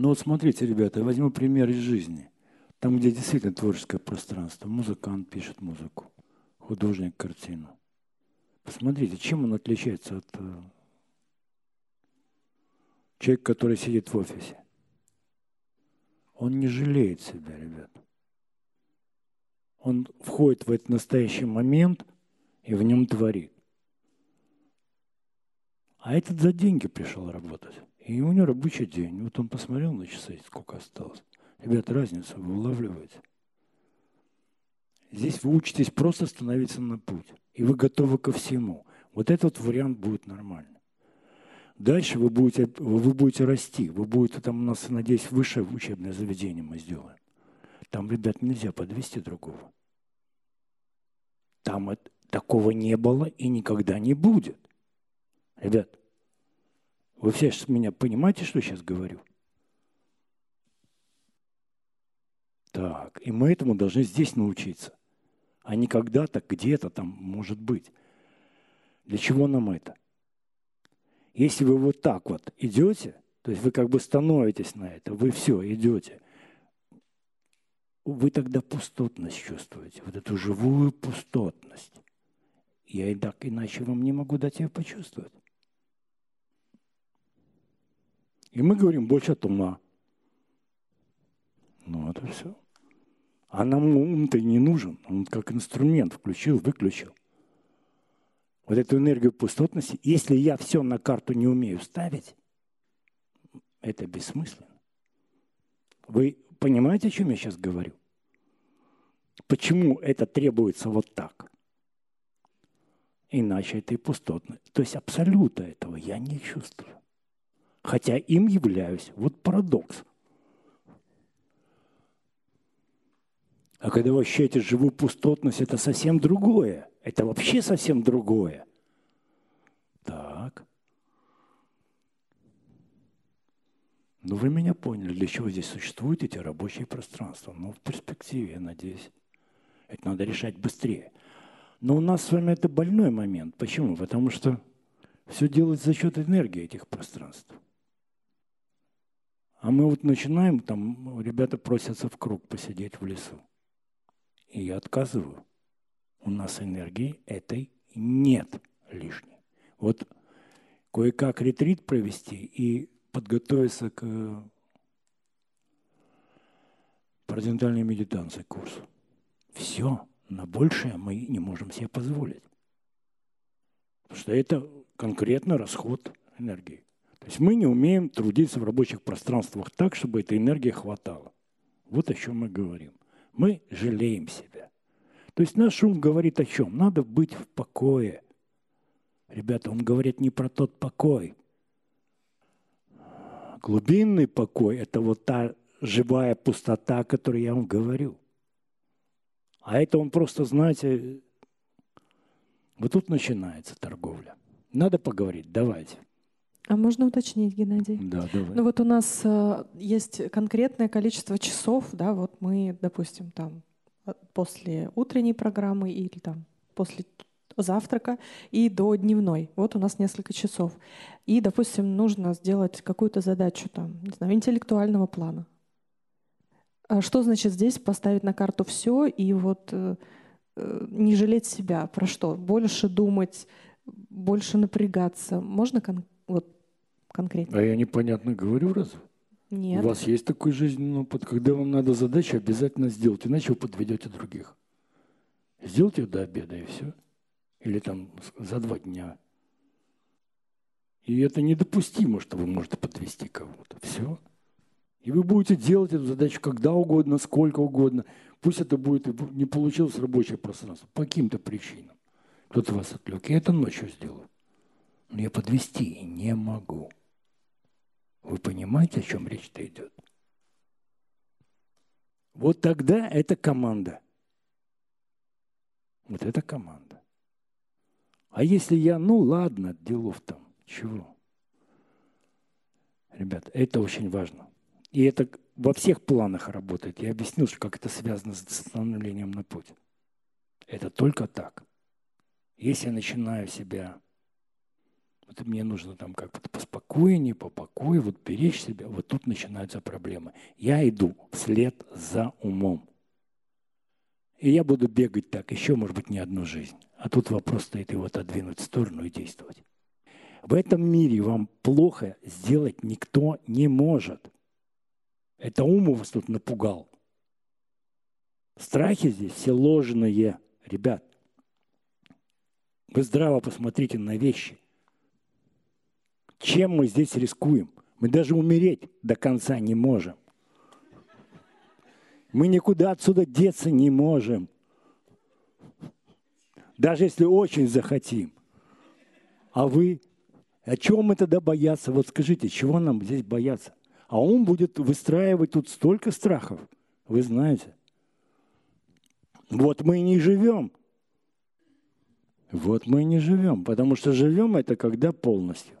Ну вот смотрите, ребята, возьму пример из жизни. Там, где действительно творческое пространство. Музыкант пишет музыку, художник картину. Посмотрите, чем он отличается от э, человека, который сидит в офисе. Он не жалеет себя, ребят. Он входит в этот настоящий момент и в нем творит. А этот за деньги пришел работать. И у него рабочий день. Вот он посмотрел на часы, сколько осталось. Ребят, разницу вы улавливаете? Здесь вы учитесь просто становиться на путь. И вы готовы ко всему. Вот этот вариант будет нормальный. Дальше вы будете, вы будете расти. Вы будете там у нас, надеюсь, высшее учебное заведение мы сделаем. Там, ребят, нельзя подвести другого. Там это, такого не было и никогда не будет. Ребят, вы все меня понимаете, что сейчас говорю? Так, и мы этому должны здесь научиться, а не когда-то, где-то там может быть. Для чего нам это? Если вы вот так вот идете, то есть вы как бы становитесь на это, вы все идете, вы тогда пустотность чувствуете, вот эту живую пустотность. Я и так иначе вам не могу дать ее почувствовать. И мы говорим больше от ума. Ну, это все. А нам ум-то и не нужен. Он как инструмент включил, выключил. Вот эту энергию пустотности, если я все на карту не умею ставить, это бессмысленно. Вы понимаете, о чем я сейчас говорю? Почему это требуется вот так? Иначе это и пустотно. То есть абсолюта этого я не чувствую хотя им являюсь. Вот парадокс. А когда вы ощущаете живую пустотность, это совсем другое. Это вообще совсем другое. Так. Ну, вы меня поняли, для чего здесь существуют эти рабочие пространства. Ну, в перспективе, я надеюсь. Это надо решать быстрее. Но у нас с вами это больной момент. Почему? Потому что все делается за счет энергии этих пространств. А мы вот начинаем, там ребята просятся в круг посидеть в лесу. И я отказываю. У нас энергии этой нет лишней. Вот кое-как ретрит провести и подготовиться к парадентальной медитации курсу. Все, на большее мы не можем себе позволить. Потому что это конкретно расход энергии. То есть мы не умеем трудиться в рабочих пространствах так, чтобы этой энергии хватало. Вот о чем мы говорим. Мы жалеем себя. То есть наш ум говорит о чем? Надо быть в покое. Ребята, он говорит не про тот покой. Глубинный покой – это вот та живая пустота, о которой я вам говорю. А это он просто, знаете, вот тут начинается торговля. Надо поговорить, давайте. А можно уточнить, Геннадий? Да, давай. Ну вот у нас э, есть конкретное количество часов, да, вот мы, допустим, там э, после утренней программы или там после завтрака и до дневной. Вот у нас несколько часов. И, допустим, нужно сделать какую-то задачу там, не знаю, интеллектуального плана. А что значит здесь поставить на карту все и вот э, э, не жалеть себя? Про что? Больше думать, больше напрягаться. Можно кон- вот конкретно? А я непонятно говорю разве? Нет. У вас есть такой жизненный опыт, когда вам надо задачу обязательно сделать, иначе вы подведете других. Сделайте до обеда и все. Или там за два дня. И это недопустимо, что вы можете подвести кого-то. Все. И вы будете делать эту задачу когда угодно, сколько угодно. Пусть это будет не получилось рабочее пространство по каким-то причинам. Кто-то вас отвлек. Я это ночью сделаю. Но я подвести не могу. Вы понимаете, о чем речь-то идет? Вот тогда это команда. Вот это команда. А если я, ну ладно, делов там, чего? Ребят, это очень важно. И это во всех планах работает. Я объяснил, что как это связано с становлением на путь. Это только так. Если я начинаю себя Вот мне нужно там как-то поспокойнее, по покою, вот беречь себя. Вот тут начинаются проблемы. Я иду вслед за умом. И я буду бегать так еще, может быть, не одну жизнь. А тут вопрос стоит его отодвинуть в сторону и действовать. В этом мире вам плохо сделать никто не может. Это ум вас тут напугал. Страхи здесь все ложные, ребят. Вы здраво посмотрите на вещи. Чем мы здесь рискуем? Мы даже умереть до конца не можем. Мы никуда отсюда деться не можем. Даже если очень захотим. А вы? О чем мы тогда бояться? Вот скажите, чего нам здесь бояться? А он будет выстраивать тут столько страхов. Вы знаете. Вот мы и не живем. Вот мы и не живем. Потому что живем это когда полностью.